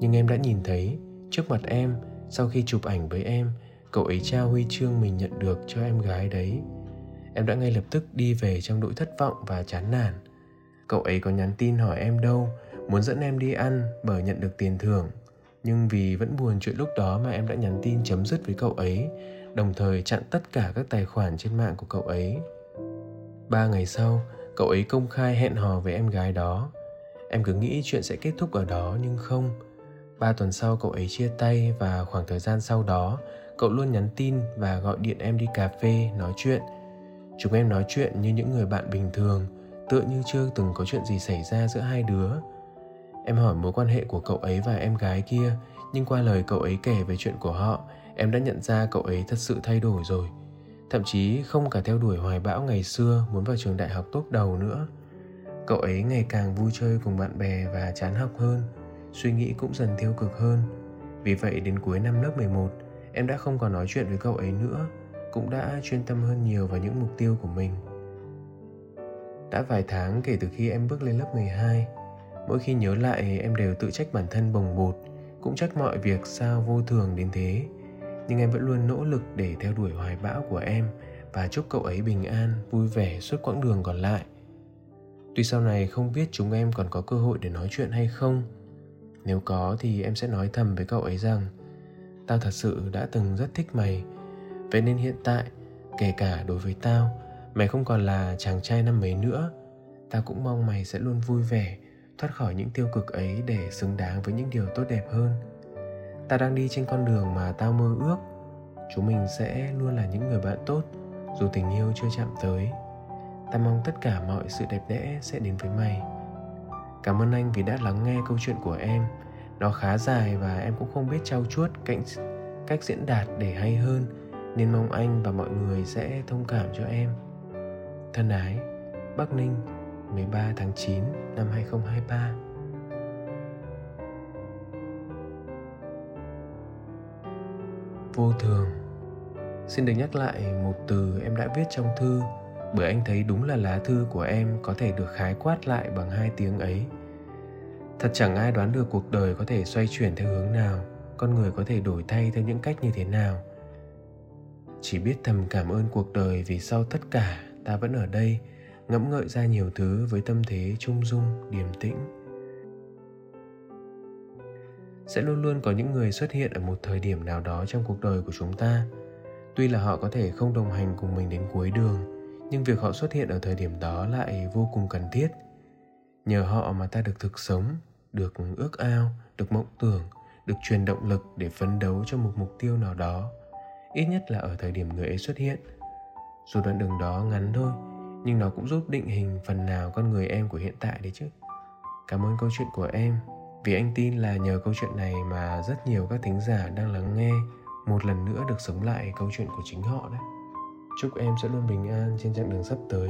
A: Nhưng em đã nhìn thấy, trước mặt em, sau khi chụp ảnh với em, cậu ấy trao huy chương mình nhận được cho em gái đấy. Em đã ngay lập tức đi về trong nỗi thất vọng và chán nản. Cậu ấy có nhắn tin hỏi em đâu, muốn dẫn em đi ăn bởi nhận được tiền thưởng. Nhưng vì vẫn buồn chuyện lúc đó mà em đã nhắn tin chấm dứt với cậu ấy, đồng thời chặn tất cả các tài khoản trên mạng của cậu ấy. Ba ngày sau cậu ấy công khai hẹn hò với em gái đó. Em cứ nghĩ chuyện sẽ kết thúc ở đó, nhưng không. Ba tuần sau cậu ấy chia tay và khoảng thời gian sau đó, cậu luôn nhắn tin và gọi điện em đi cà phê, nói chuyện. Chúng em nói chuyện như những người bạn bình thường, tựa như chưa từng có chuyện gì xảy ra giữa hai đứa. Em hỏi mối quan hệ của cậu ấy và em gái kia, nhưng qua lời cậu ấy kể về chuyện của họ, em đã nhận ra cậu ấy thật sự thay đổi rồi thậm chí không cả theo đuổi hoài bão ngày xưa muốn vào trường đại học tốt đầu nữa. Cậu ấy ngày càng vui chơi cùng bạn bè và chán học hơn, suy nghĩ cũng dần tiêu cực hơn. Vì vậy đến cuối năm lớp 11 em đã không còn nói chuyện với cậu ấy nữa, cũng đã chuyên tâm hơn nhiều vào những mục tiêu của mình. Đã vài tháng kể từ khi em bước lên lớp 12 mỗi khi nhớ lại em đều tự trách bản thân bồng bột, cũng trách mọi việc sao vô thường đến thế nhưng em vẫn luôn nỗ lực để theo đuổi hoài bão của em và chúc cậu ấy bình an, vui vẻ suốt quãng đường còn lại. Tuy sau này không biết chúng em còn có cơ hội để nói chuyện hay không, nếu có thì em sẽ nói thầm với cậu ấy rằng, tao thật sự đã từng rất thích mày. Vậy nên hiện tại, kể cả đối với tao, mày không còn là chàng trai năm mấy nữa. Tao cũng mong mày sẽ luôn vui vẻ, thoát khỏi những tiêu cực ấy để xứng đáng với những điều tốt đẹp hơn ta đang đi trên con đường mà tao mơ ước. Chúng mình sẽ luôn là những người bạn tốt, dù tình yêu chưa chạm tới. Ta mong tất cả mọi sự đẹp đẽ sẽ đến với mày. Cảm ơn anh vì đã lắng nghe câu chuyện của em. Nó khá dài và em cũng không biết trau chuốt cạnh cách diễn đạt để hay hơn, nên mong anh và mọi người sẽ thông cảm cho em. Thân ái, Bắc Ninh 13 tháng 9 năm 2023 vô thường. Xin được nhắc lại một từ em đã viết trong thư, bởi anh thấy đúng là lá thư của em có thể được khái quát lại bằng hai tiếng ấy. Thật chẳng ai đoán được cuộc đời có thể xoay chuyển theo hướng nào, con người có thể đổi thay theo những cách như thế nào. Chỉ biết thầm cảm ơn cuộc đời vì sau tất cả, ta vẫn ở đây, ngẫm ngợi ra nhiều thứ với tâm thế trung dung, điềm tĩnh sẽ luôn luôn có những người xuất hiện ở một thời điểm nào đó trong cuộc đời của chúng ta. Tuy là họ có thể không đồng hành cùng mình đến cuối đường, nhưng việc họ xuất hiện ở thời điểm đó lại vô cùng cần thiết. Nhờ họ mà ta được thực sống, được ước ao, được mộng tưởng, được truyền động lực để phấn đấu cho một mục tiêu nào đó, ít nhất là ở thời điểm người ấy xuất hiện. Dù đoạn đường đó ngắn thôi, nhưng nó cũng giúp định hình phần nào con người em của hiện tại đấy chứ. Cảm ơn câu chuyện của em vì anh tin là nhờ câu chuyện này mà rất nhiều các thính giả đang lắng nghe một lần nữa được sống lại câu chuyện của chính họ đấy. Chúc em sẽ luôn bình an trên chặng đường sắp tới.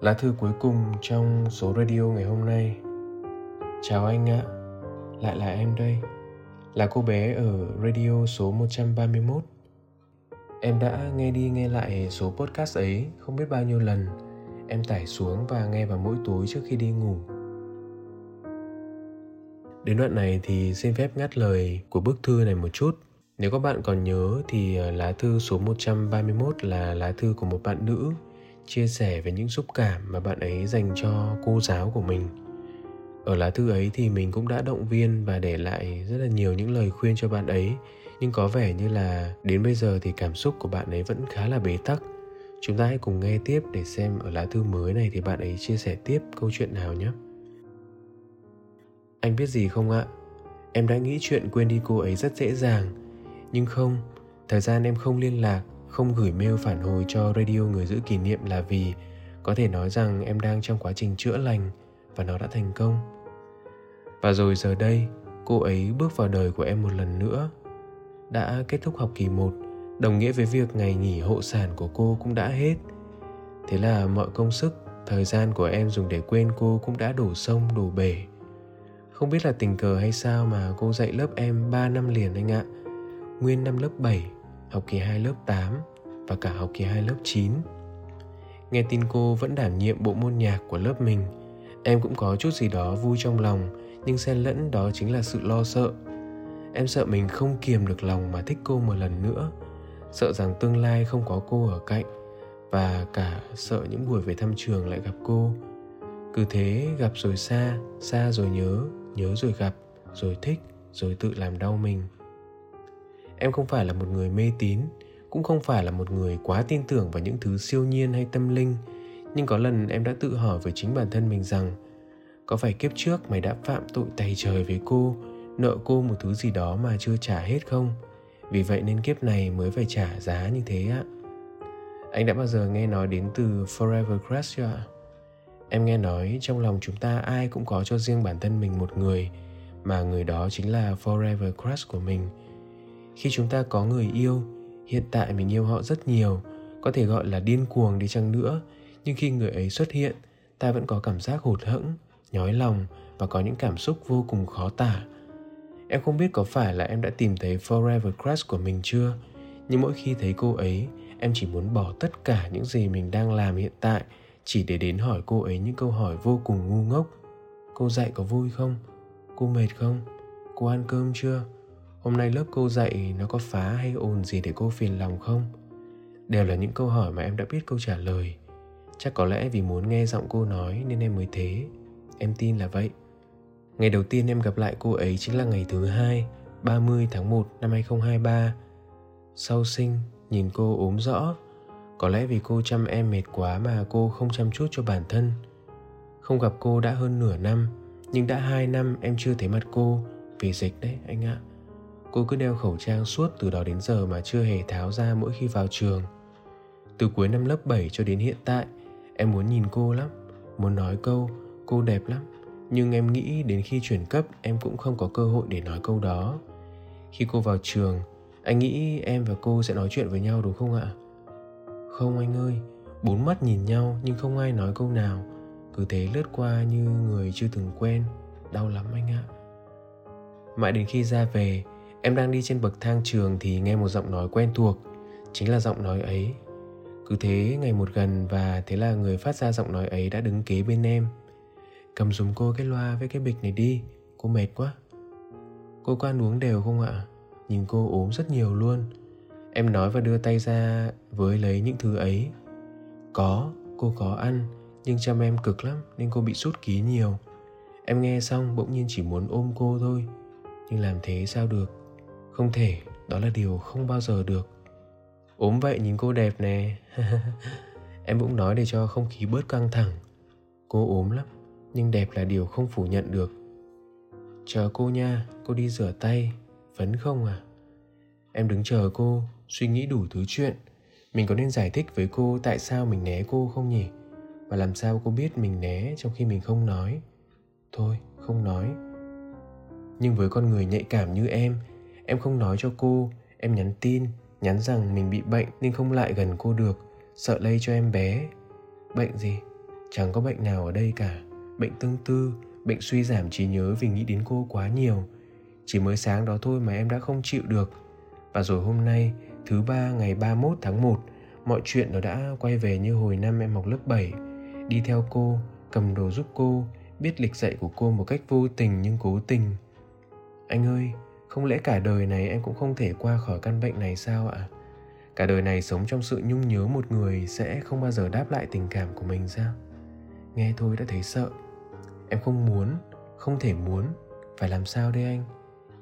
A: Lá thư cuối cùng trong số radio ngày hôm nay. Chào anh ạ lại là em đây. Là cô bé ở radio số 131 Em đã nghe đi nghe lại số podcast ấy không biết bao nhiêu lần. Em tải xuống và nghe vào mỗi tối trước khi đi ngủ. Đến đoạn này thì xin phép ngắt lời của bức thư này một chút. Nếu các bạn còn nhớ thì ờ, lá thư số 131 là lá thư của một bạn nữ, chia sẻ về những xúc cảm mà bạn ấy dành cho cô giáo của mình ở lá thư ấy thì mình cũng đã động viên và để lại rất là nhiều những lời khuyên cho bạn ấy. Nhưng có vẻ như là đến bây giờ thì cảm xúc của bạn ấy vẫn khá là bế tắc. Chúng ta hãy cùng nghe tiếp để xem ở lá thư mới này thì bạn ấy chia sẻ tiếp câu chuyện nào nhé. Anh biết gì không ạ? Em đã nghĩ chuyện quên đi cô ấy rất dễ dàng. Nhưng không, thời gian em không liên lạc, không gửi mail phản hồi cho radio người giữ kỷ niệm là vì có thể nói rằng em đang trong quá trình chữa lành và nó đã thành công. Và rồi giờ đây, cô ấy bước vào đời của em một lần nữa. Đã kết thúc học kỳ 1 đồng nghĩa với việc ngày nghỉ hộ sản của cô cũng đã hết. Thế là mọi công sức, thời gian của em dùng để quên cô cũng đã đổ sông, đổ bể. Không biết là tình cờ hay sao mà cô dạy lớp em 3 năm liền anh ạ. Nguyên năm lớp 7 học kỳ 2 lớp 8 và cả học kỳ 2 lớp 9 nghe tin cô vẫn đảm nhiệm bộ môn nhạc của lớp mình em cũng có chút gì đó vui trong lòng, nhưng xen lẫn đó chính là sự lo sợ. Em sợ mình không kiềm được lòng mà thích cô một lần nữa. Sợ rằng tương lai không có cô ở cạnh, và cả sợ những buổi về thăm trường lại gặp cô. Cứ thế gặp rồi xa xa rồi nhớ nhớ rồi gặp, rồi thích, rồi tự làm đau mình. Em không phải là một người mê tín, cũng không phải là một người quá tin tưởng vào những thứ siêu nhiên hay tâm linh nhưng có lần em đã tự hỏi với chính bản thân mình rằng, có phải kiếp trước mày đã phạm tội tày trời với cô, nợ cô một thứ gì đó mà chưa trả hết không? Vì vậy nên kiếp này mới phải trả giá như thế ạ. Anh đã bao giờ nghe nói đến từ forever crush chưa ạ? Em nghe nói trong lòng chúng ta ai cũng có cho riêng bản thân mình một người, mà người đó chính là forever crush của mình. Khi chúng ta có người yêu, hiện tại mình yêu họ rất nhiều, có thể gọi là điên cuồng đi chăng nữa nhưng khi người ấy xuất hiện, ta vẫn có cảm giác hụt hẫng, nhói lòng và có những cảm xúc vô cùng khó tả. Em không biết có phải là em đã tìm thấy forever crush của mình chưa, nhưng mỗi khi thấy cô ấy, em chỉ muốn bỏ tất cả những gì mình đang làm hiện tại, chỉ để đến hỏi cô ấy những câu hỏi vô cùng ngu ngốc. Cô dạy có vui không? Cô mệt không? Cô ăn cơm chưa? Hôm nay lớp cô dạy nó có phá hay ồn gì để cô phiền lòng không? Đều là những câu hỏi mà em đã biết câu trả lời chắc có lẽ vì muốn nghe giọng cô nói nên em mới thế. Em tin là vậy. Ngày đầu tiên em gặp lại cô ấy chính là ngày thứ hai 30 tháng 1 năm 2023 sau sinh, nhìn cô ốm rõ. Có lẽ vì cô chăm em mệt quá mà cô không chăm chút cho bản thân. Không gặp cô đã hơn nửa năm, nhưng đã hai năm em chưa thấy mặt cô. Vì dịch đấy, anh ạ. Cô cứ đeo khẩu trang suốt từ đó đến giờ mà chưa hề tháo ra mỗi khi vào trường. Từ cuối năm lớp 7 cho đến hiện tại em muốn nhìn cô lắm, muốn nói câu cô đẹp lắm. Nhưng em nghĩ đến khi chuyển cấp, em cũng không có cơ hội để nói câu đó. Khi cô vào trường, anh nghĩ em và cô sẽ nói chuyện với nhau đúng không ạ? Không anh ơi, bốn mắt nhìn nhau nhưng không ai nói câu nào. Cứ thế lướt qua như người chưa từng quen. Đau lắm anh ạ. Mãi đến khi ra về, em đang đi trên bậc thang trường thì nghe một giọng nói quen thuộc, chính là giọng nói ấy cứ thế ngày một gần và thế là người phát ra giọng nói ấy đã đứng kế bên em. Cầm dùm cô cái loa với cái bịch này đi, cô mệt quá. Cô có ăn uống đều không ạ, nhìn cô ốm rất nhiều luôn. Em nói và đưa tay ra với lấy những thứ ấy. Có, cô có ăn, nhưng chăm em cực lắm nên cô bị sút ký nhiều. Em nghe xong bỗng nhiên chỉ muốn ôm cô thôi, nhưng làm thế sao được? Không thể, đó là điều không bao giờ được ốm vậy nhìn cô đẹp nè. Em cũng nói để cho không khí bớt căng thẳng. Cô ốm lắm, nhưng đẹp là điều không phủ nhận được. Chờ cô nha, cô đi rửa tay. Phấn không à? Em đứng chờ cô, suy nghĩ đủ thứ chuyện. Mình có nên giải thích với cô tại sao mình né cô không nhỉ? Và làm sao cô biết mình né trong khi mình không nói? Thôi, không nói. Nhưng với con người nhạy cảm như em em không nói cho cô, em nhắn tin nhắn rằng mình bị bệnh nên không lại gần cô được, sợ lây cho em bé. Bệnh gì? Chẳng có bệnh nào ở đây cả. Bệnh tương tư, bệnh suy giảm trí nhớ vì nghĩ đến cô quá nhiều. Chỉ mới sáng đó thôi mà em đã không chịu được. Và rồi hôm nay, thứ ba, ngày 31 tháng 1 mọi chuyện nó đã quay về như hồi năm em học lớp 7 đi theo cô, cầm đồ giúp cô, biết lịch dạy của cô một cách vô tình nhưng cố tình. Anh ơi không lẽ cả đời này em cũng không thể qua khỏi căn bệnh này sao ạ? Cả đời này sống trong sự nhung nhớ một người sẽ không bao giờ đáp lại tình cảm của mình sao? Nghe thôi đã thấy sợ. Em không muốn, không thể muốn. Phải làm sao đây anh?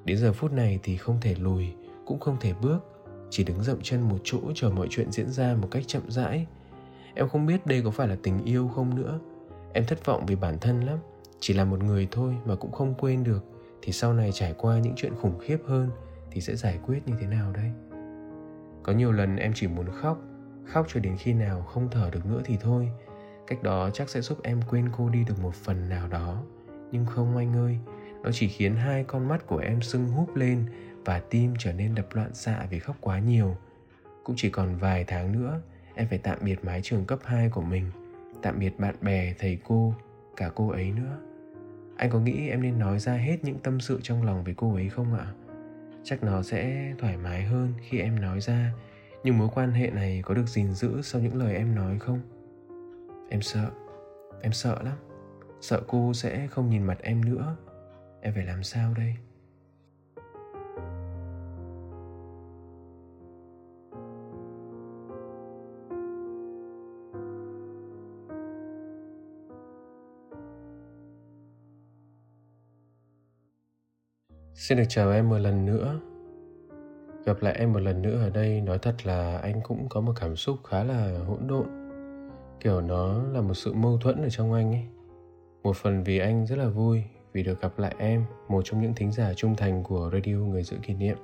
A: Đến giờ phút này thì không thể lùi, cũng không thể bước. Chỉ đứng dậm chân một chỗ chờ mọi chuyện diễn ra một cách chậm rãi. Em không biết đây có phải là tình yêu không nữa. Em thất vọng vì bản thân lắm. Chỉ là một người thôi mà cũng không quên được thì sau này trải qua những chuyện khủng khiếp hơn thì sẽ giải quyết như thế nào đây? Có nhiều lần em chỉ muốn khóc khóc cho đến khi nào không thở được nữa thì thôi. Cách đó chắc sẽ giúp em quên cô đi được một phần nào đó. Nhưng không anh ơi, nó chỉ khiến hai con mắt của em sưng húp lên và tim trở nên đập loạn xạ vì khóc quá nhiều. Cũng chỉ còn vài tháng nữa, em phải tạm biệt mái trường cấp 2 của mình, tạm biệt bạn bè, thầy cô, cả cô ấy nữa anh có nghĩ em nên nói ra hết những tâm sự trong lòng với cô ấy không ạ? Chắc nó sẽ thoải mái hơn khi em nói ra. Nhưng mối quan hệ này có được gìn giữ sau những lời em nói không? Em sợ. Em sợ lắm. Sợ cô sẽ không nhìn mặt em nữa. Em phải làm sao đây? Xin được chào em một lần nữa. Gặp lại em một lần nữa ở đây nói thật là anh cũng có một cảm xúc khá là hỗn độn. Kiểu nó là một sự mâu thuẫn ở trong anh ấy. Một phần vì anh rất là vui vì được gặp lại em, một trong những thính giả trung thành của radio Người Giữ Kỷ Niệm.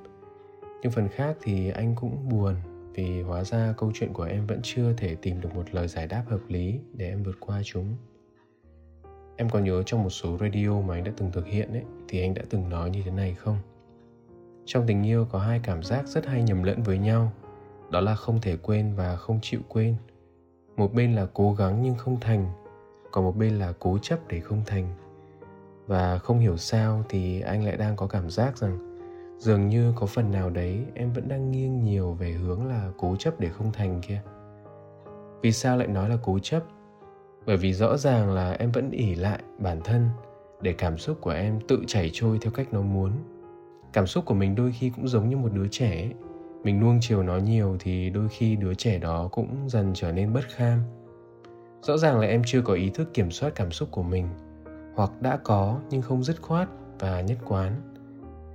A: Nhưng phần khác thì anh cũng buồn vì hóa ra câu chuyện của em vẫn chưa thể tìm được một lời giải đáp hợp lý để em vượt qua chúng. Em có nhớ trong một số radio mà anh đã từng thực hiện ấy thì anh đã từng nói như thế này không? Trong tình yêu có hai cảm giác rất hay nhầm lẫn với nhau, đó là không thể quên và không chịu quên. Một bên là cố gắng nhưng không thành, còn một bên là cố chấp để không thành. Và không hiểu sao thì anh lại đang có cảm giác rằng dường như có phần nào đấy em vẫn đang nghiêng nhiều về hướng là cố chấp để không thành kia. Vì sao lại nói là cố chấp? Bởi vì rõ ràng là em vẫn ỉ lại bản thân để cảm xúc của em tự chảy trôi theo cách nó muốn. Cảm xúc của mình đôi khi cũng giống như một đứa trẻ mình nuông chiều nó nhiều thì đôi khi đứa trẻ đó cũng dần trở nên bất kham. Rõ ràng là em chưa có ý thức kiểm soát cảm xúc của mình, hoặc đã có nhưng không dứt khoát và nhất quán.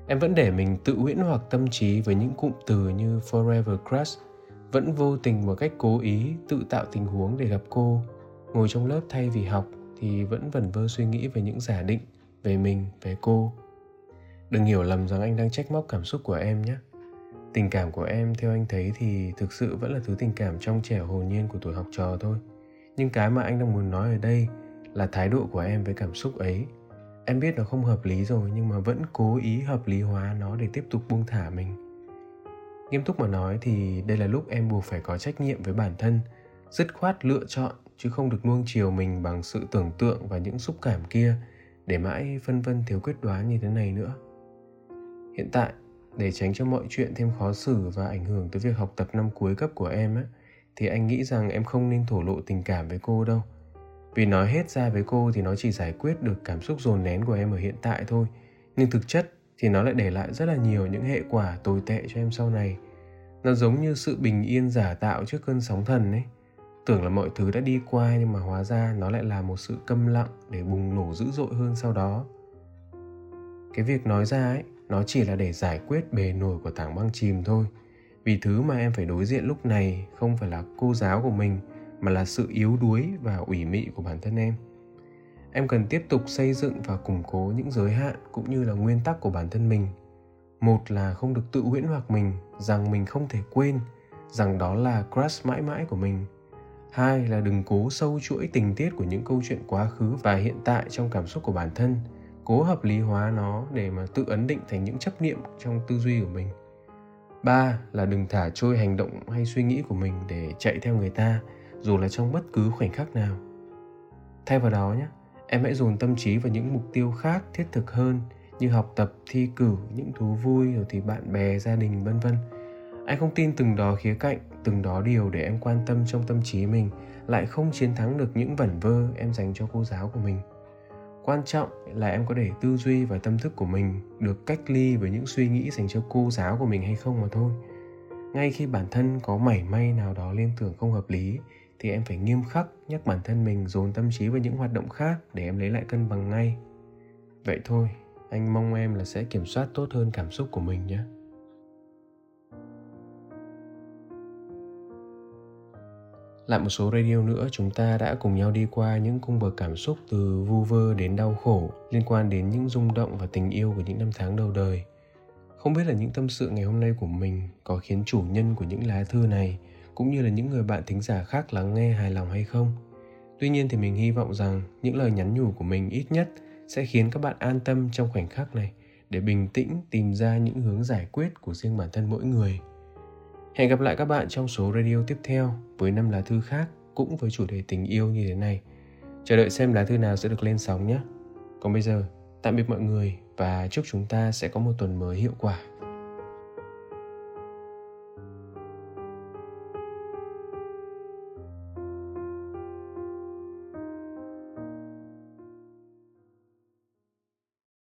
A: Em vẫn để mình tự huyễn hoặc tâm trí với những cụm từ như forever crush vẫn vô tình một cách cố ý tự tạo tình huống để gặp cô ngồi trong lớp thay vì học thì vẫn vẩn vơ suy nghĩ về những giả định về mình, về cô. Đừng hiểu lầm rằng anh đang trách móc cảm xúc của em nhé. Tình cảm của em, theo anh thấy thì thực sự vẫn là thứ tình cảm trong trẻ hồn nhiên của tuổi học trò thôi. Nhưng cái mà anh đang muốn nói ở đây là thái độ của em với cảm xúc ấy. Em biết nó không hợp lý rồi nhưng mà vẫn cố ý hợp lý hóa nó để tiếp tục buông thả mình. Nghiêm túc mà nói thì đây là lúc em buộc phải có trách nhiệm với bản thân, dứt khoát lựa chọn chứ không được nuông chiều mình bằng sự tưởng tượng và những xúc cảm kia để mãi phân vân thiếu quyết đoán như thế này nữa. Hiện tại, để tránh cho mọi chuyện thêm khó xử và ảnh hưởng tới việc học tập năm cuối cấp của em á, thì anh nghĩ rằng em không nên thổ lộ tình cảm với cô đâu. Vì nói hết ra với cô thì nó chỉ giải quyết được cảm xúc dồn nén của em ở hiện tại thôi, nhưng thực chất thì nó lại để lại rất là nhiều những hệ quả tồi tệ cho em sau này. Nó giống như sự bình yên giả tạo trước cơn sóng thần ấy tưởng là mọi thứ đã đi qua nhưng mà hóa ra nó lại là một sự câm lặng để bùng nổ dữ dội hơn sau đó. Cái việc nói ra ấy, nó chỉ là để giải quyết bề nổi của tảng băng chìm thôi. Vì thứ mà em phải đối diện lúc này không phải là cô giáo của mình, mà là sự yếu đuối và ủy mị của bản thân em. Em cần tiếp tục xây dựng và củng cố những giới hạn cũng như là nguyên tắc của bản thân mình. Một là không được tự huyễn hoặc mình, rằng mình không thể quên, rằng đó là crush mãi mãi của mình hai là đừng cố sâu chuỗi tình tiết của những câu chuyện quá khứ và hiện tại trong cảm xúc của bản thân. Cố hợp lý hóa nó để mà tự ấn định thành những chấp niệm trong tư duy của mình. Ba là đừng thả trôi hành động hay suy nghĩ của mình để chạy theo người ta, dù là trong bất cứ khoảnh khắc nào. Thay vào đó nhé, em hãy dồn tâm trí vào những mục tiêu khác thiết thực hơn, như học tập, thi cử những thú vui rồi thì bạn bè, gia đình, vân vân anh không tin từng đó khía cạnh, từng đó điều để em quan tâm trong tâm trí mình, lại không chiến thắng được những vẩn vơ em dành cho cô giáo của mình. Quan trọng là em có để tư duy và tâm thức của mình được cách ly với những suy nghĩ dành cho cô giáo của mình hay không mà thôi. Ngay khi bản thân có mảy may nào đó liên tưởng không hợp lý, thì em phải nghiêm khắc nhắc bản thân mình dồn tâm trí vào những hoạt động khác để em lấy lại cân bằng ngay. Vậy thôi, anh mong em là sẽ kiểm soát tốt hơn cảm xúc của mình nhé. Lại một số radio nữa, chúng ta đã cùng nhau đi qua những cung bậc cảm xúc từ vu vơ đến đau khổ, liên quan đến những rung động và tình yêu của những năm tháng đầu đời. Không biết là những tâm sự ngày hôm nay của mình có khiến chủ nhân của những lá thư này, cũng như là những người bạn thính giả khác lắng nghe hài lòng hay không? Tuy nhiên thì mình hy vọng rằng những lời nhắn nhủ của mình ít nhất sẽ khiến các bạn an tâm trong khoảnh khắc này, để bình tĩnh tìm ra những hướng giải quyết của riêng bản thân mỗi người hẹn gặp lại các bạn trong số radio tiếp theo với năm lá thư khác cũng với chủ đề tình yêu như thế này. Chờ đợi xem lá thư nào sẽ được lên sóng nhé. Còn bây giờ, tạm biệt mọi người và chúc chúng ta sẽ có một tuần mới hiệu quả.